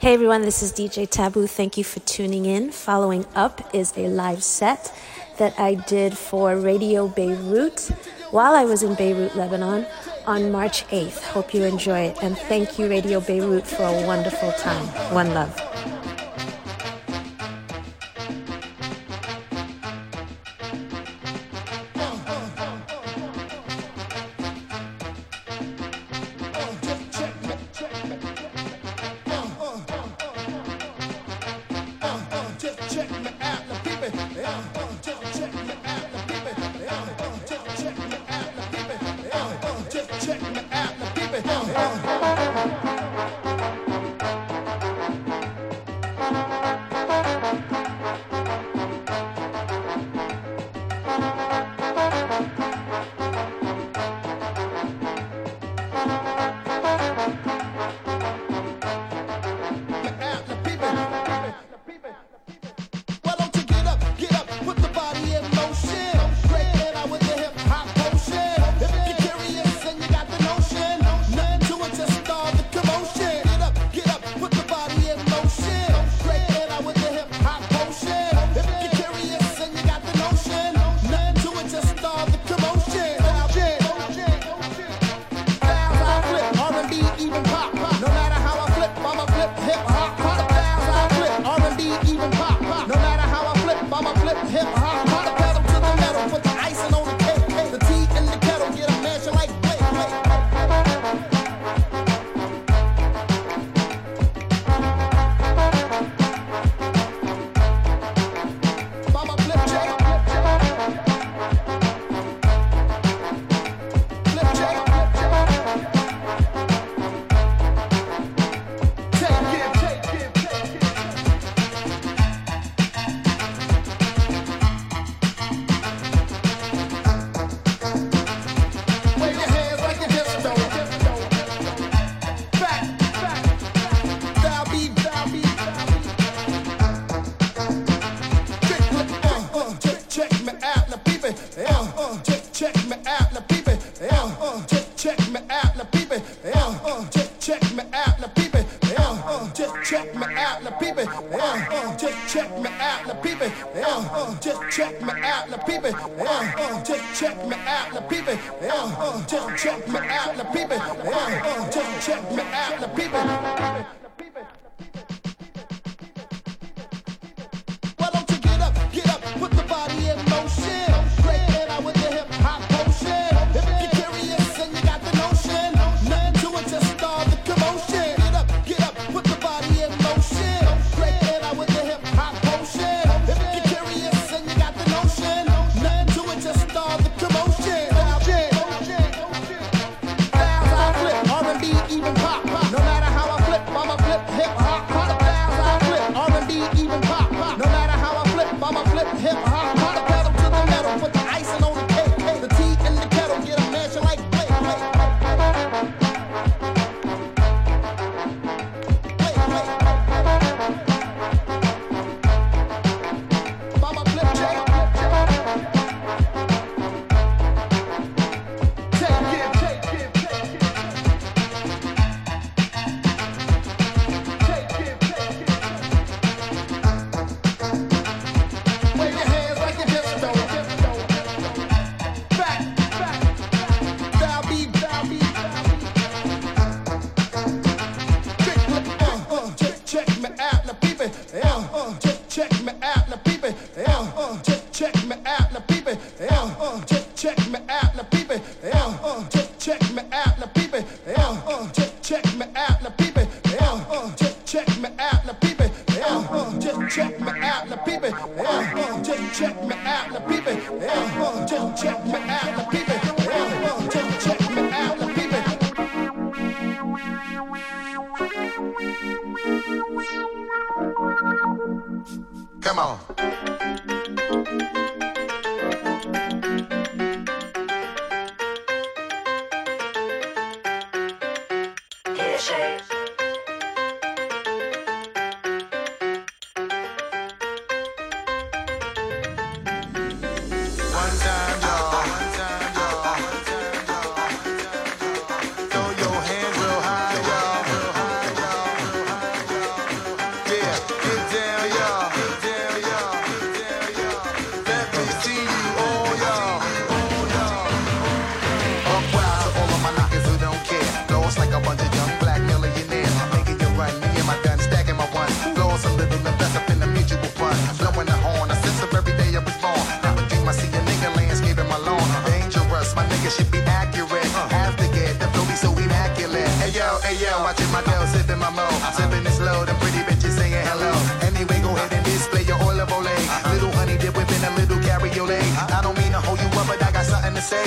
Hey everyone, this is DJ Taboo. Thank you for tuning in. Following up is a live set that I did for Radio Beirut while I was in Beirut, Lebanon on March 8th. Hope you enjoy it. And thank you, Radio Beirut, for a wonderful time. One love.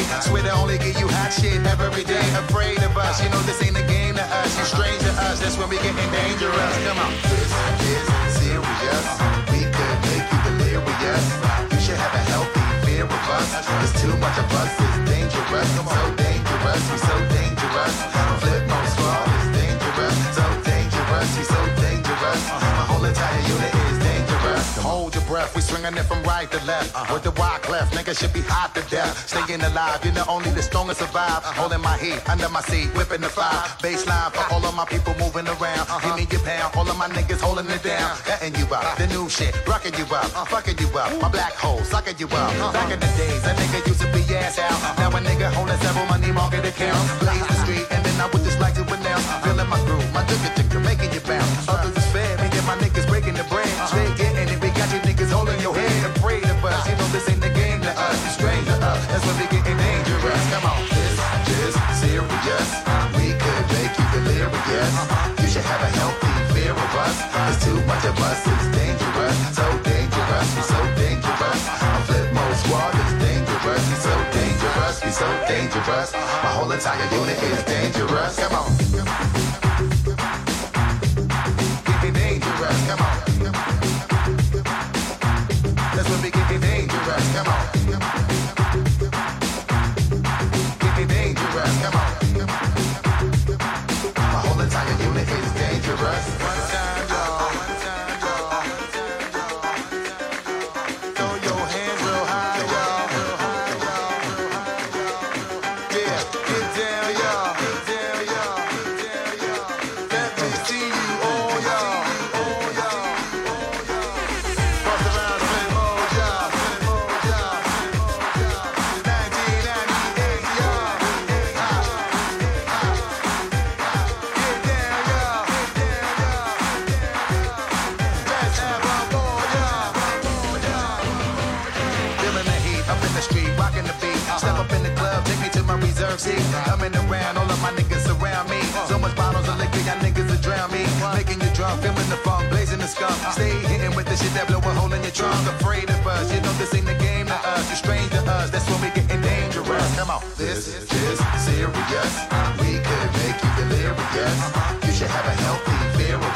Something. Swear to only give you hot shit every day. Afraid of us, you know this ain't a game to us. You strange to us, that's when we getting dangerous. Come on. This is serious. We could make you delirious. You should have a healthy fear of us. There's too much of us, Breath, we swinging it from right to left. Uh-huh. With the wide cleft, nigga should be hot to death. Staying alive, you know only the strongest survive. Uh-huh. Holding my heat under my seat, whipping the fire. Baseline for all of my people moving around. Uh-huh. Give me your pound, all of my niggas holding it down. Cutting you up, the new shit, rocking you up, fucking you up. My black hole, sucking you up. Back in the days, a nigga used to be ass out. Now a nigga holding several money market accounts. Blaze the street, and then I would just like to announce. Feeling my groove, my jigger jigger, making you bounce. Others is fair, me and my niggas that's when we getting dangerous. Come on, this is serious. We could make you delirious. You should have a healthy fear of us. There's too much of us, it's dangerous. So dangerous, we so dangerous. I Flipmode Squad is dangerous. We so dangerous, we so dangerous. My whole entire unit is dangerous. Come on.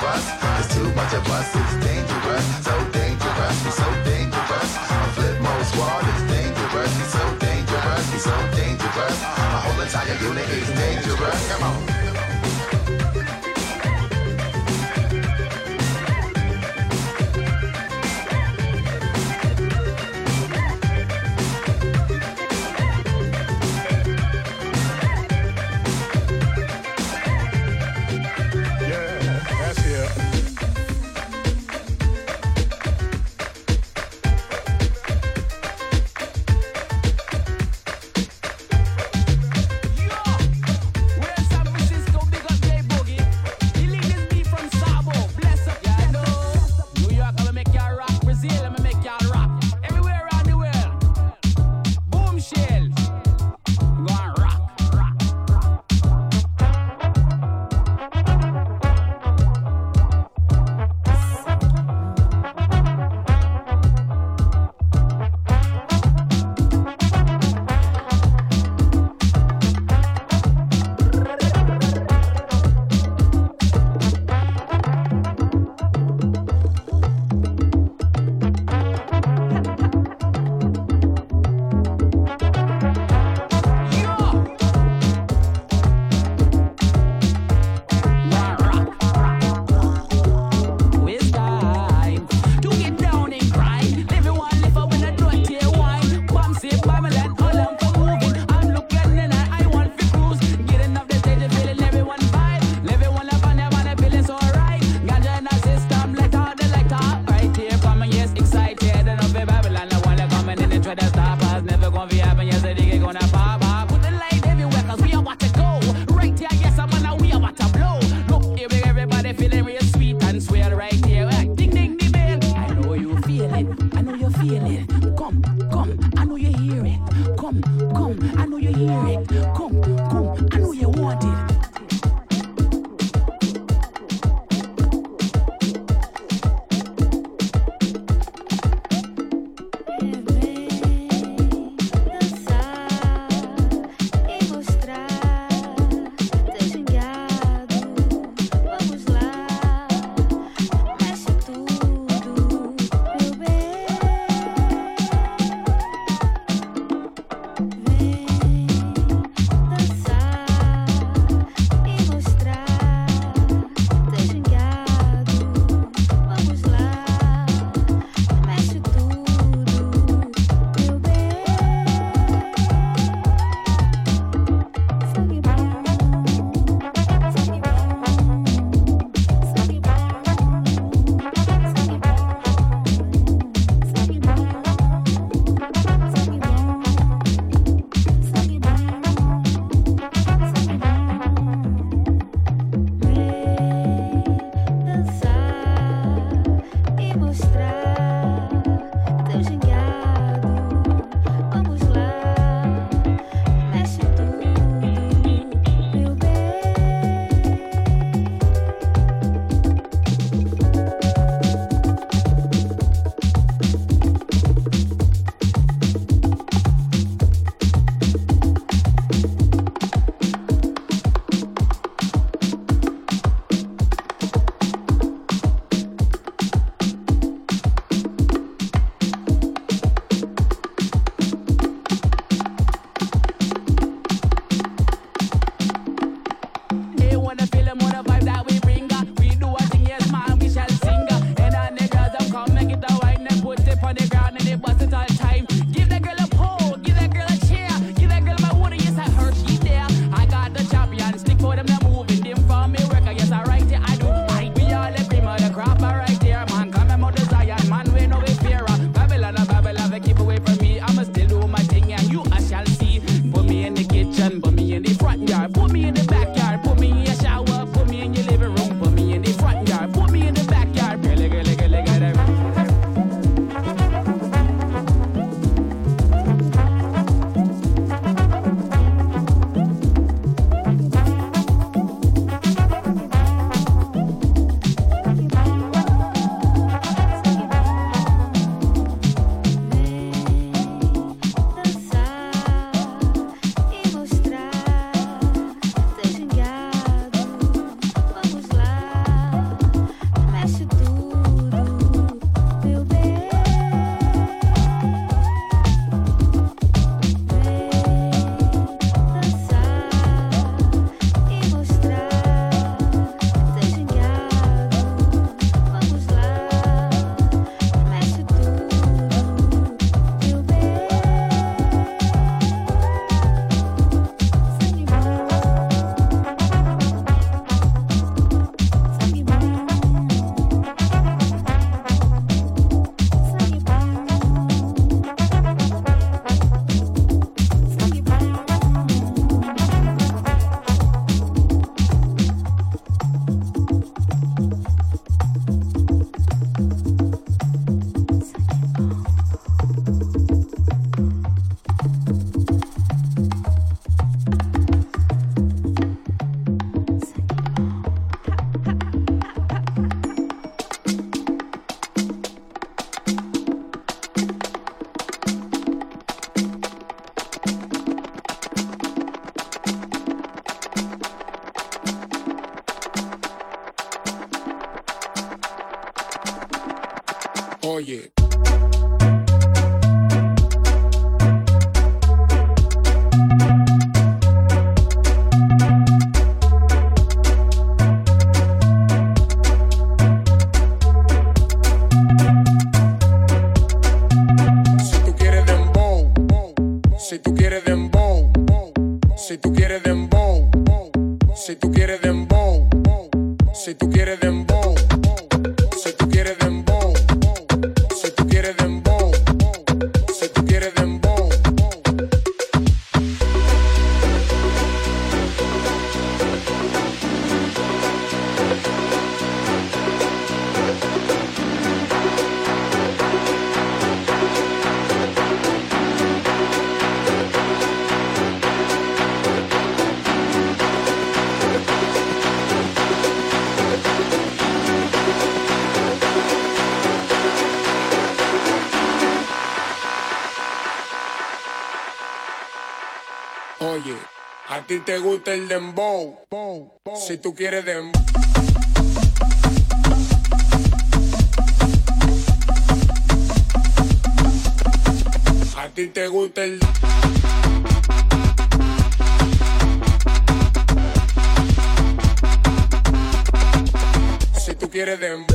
There's too much of us, it's el dembow, si tú quieres dembow. A ti te gusta el si tú quieres dembow.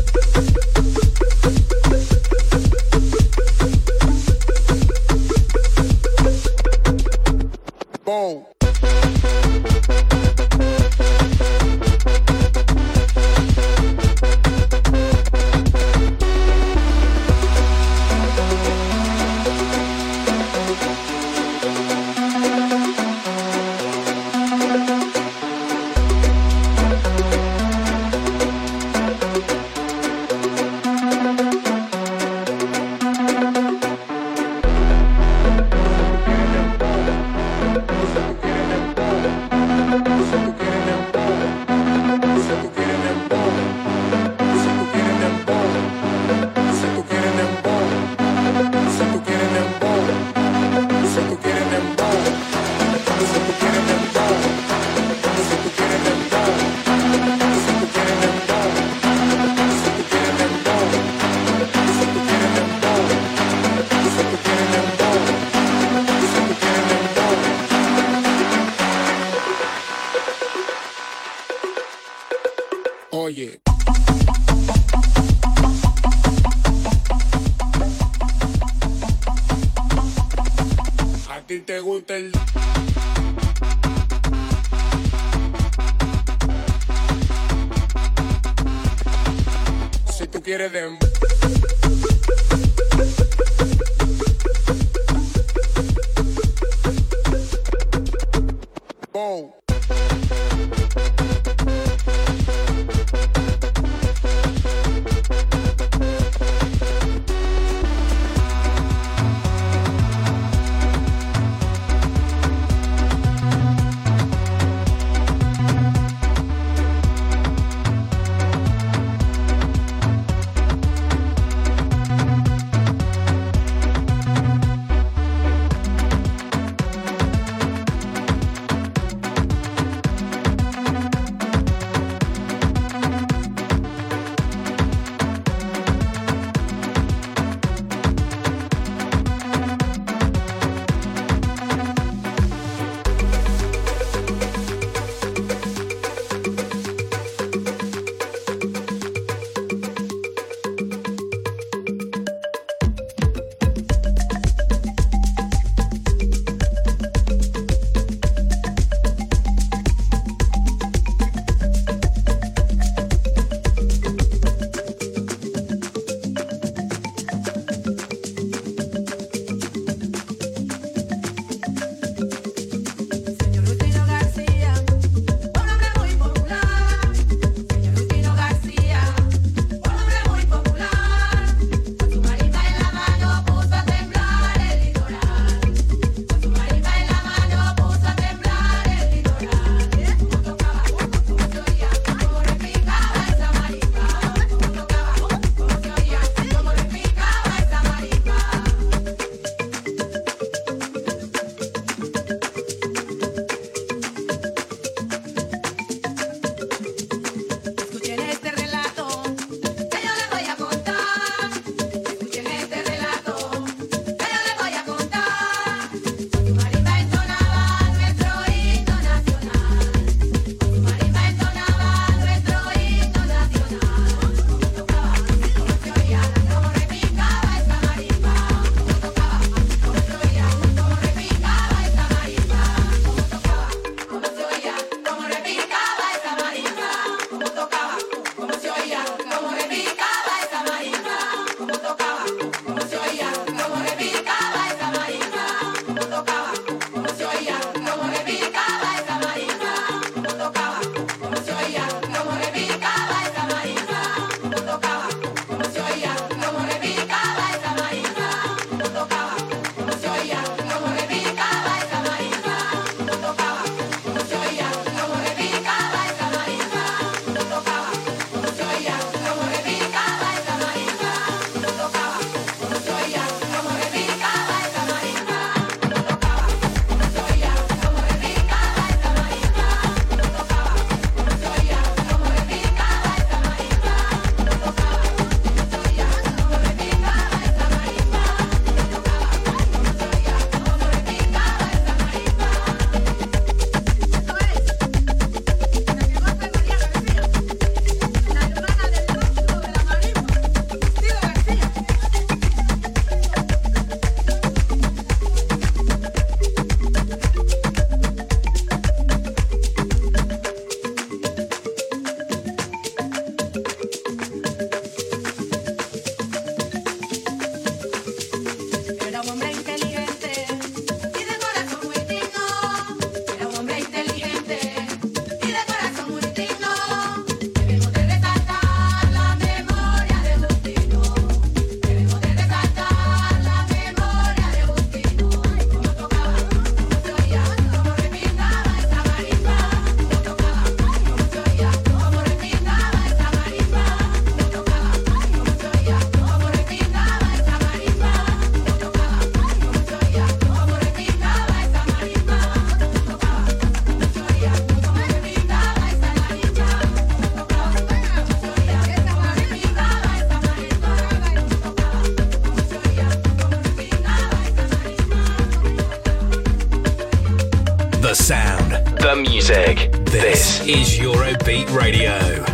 Is Eurobeat Radio.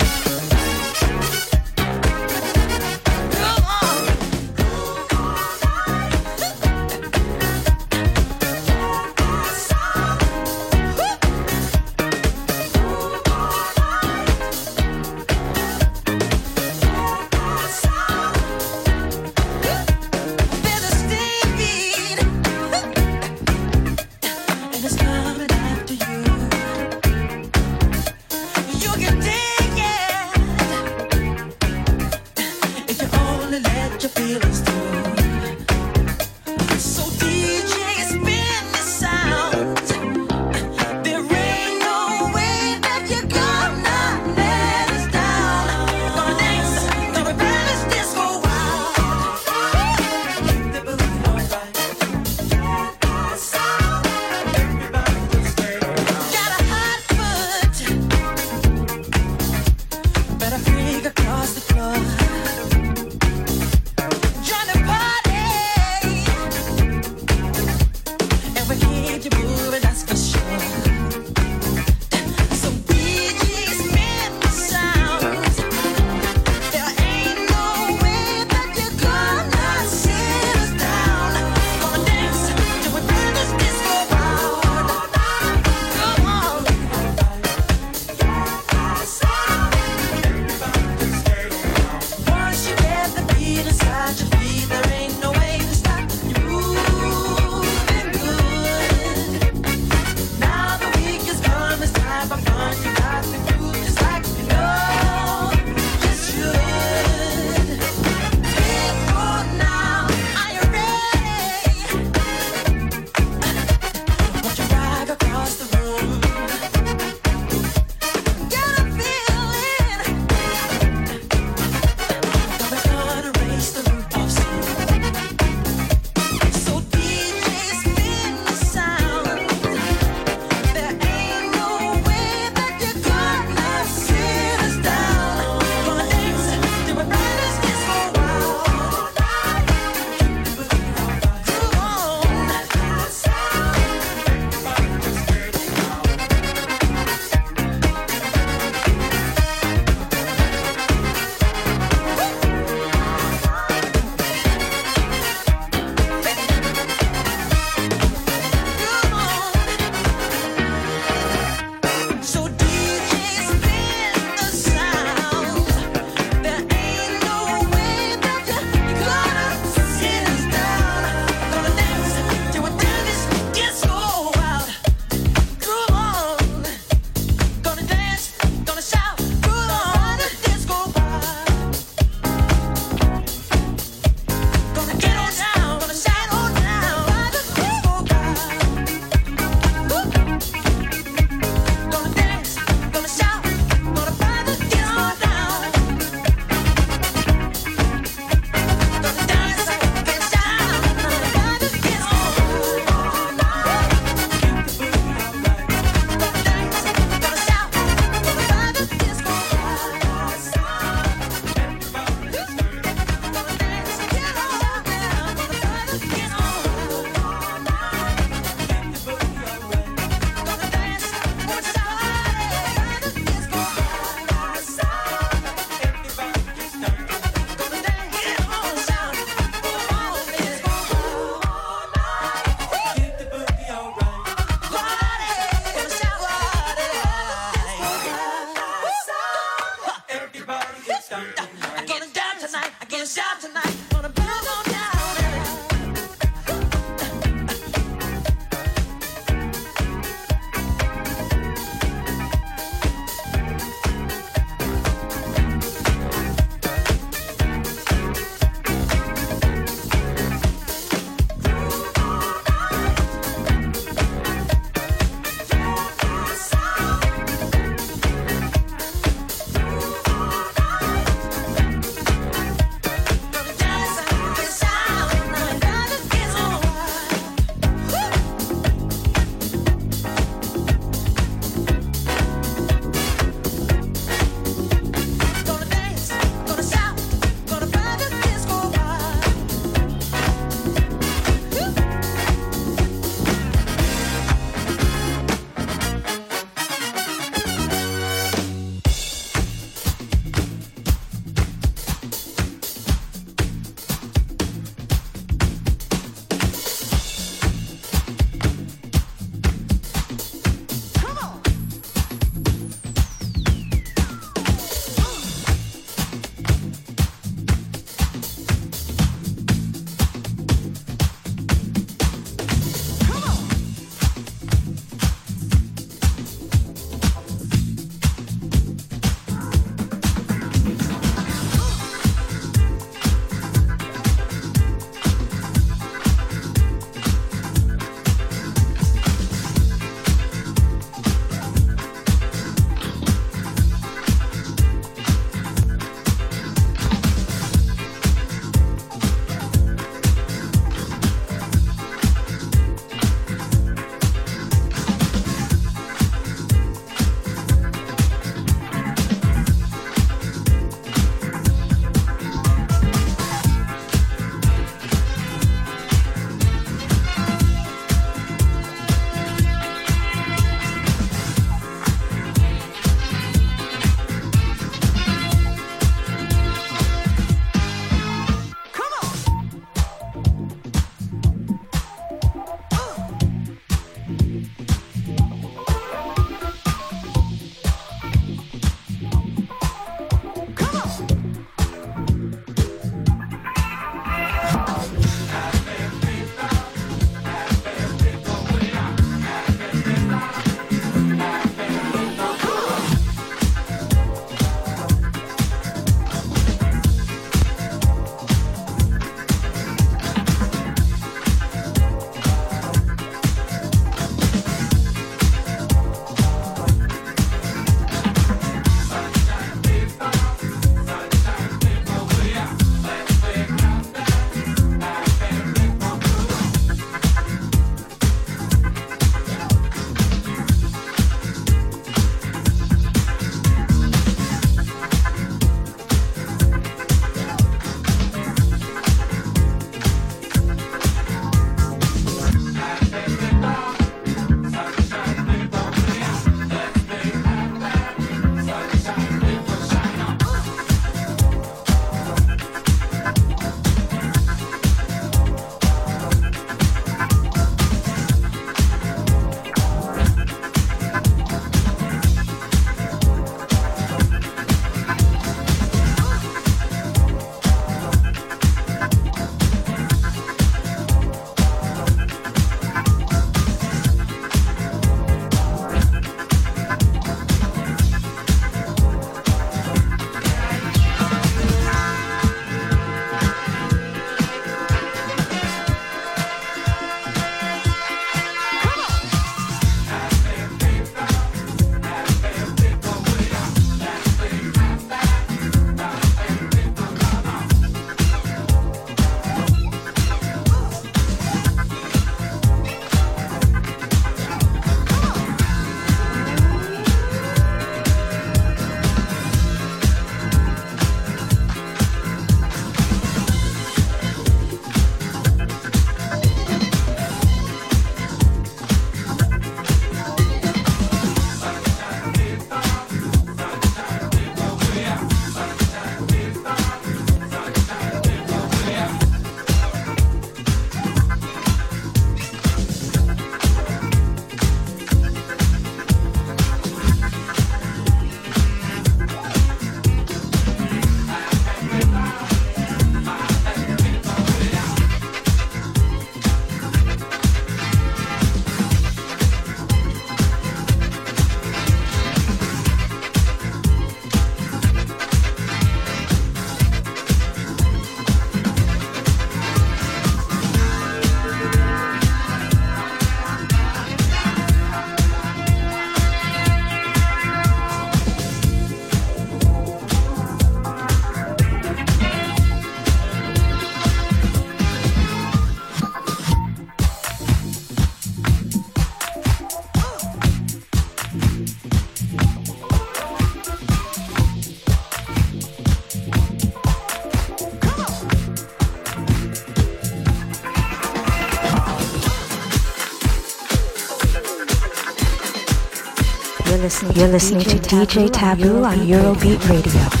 Listening. You're listening to DJ Taboo on Eurobeat Radio. music.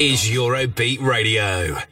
Is Eurobeat Radio.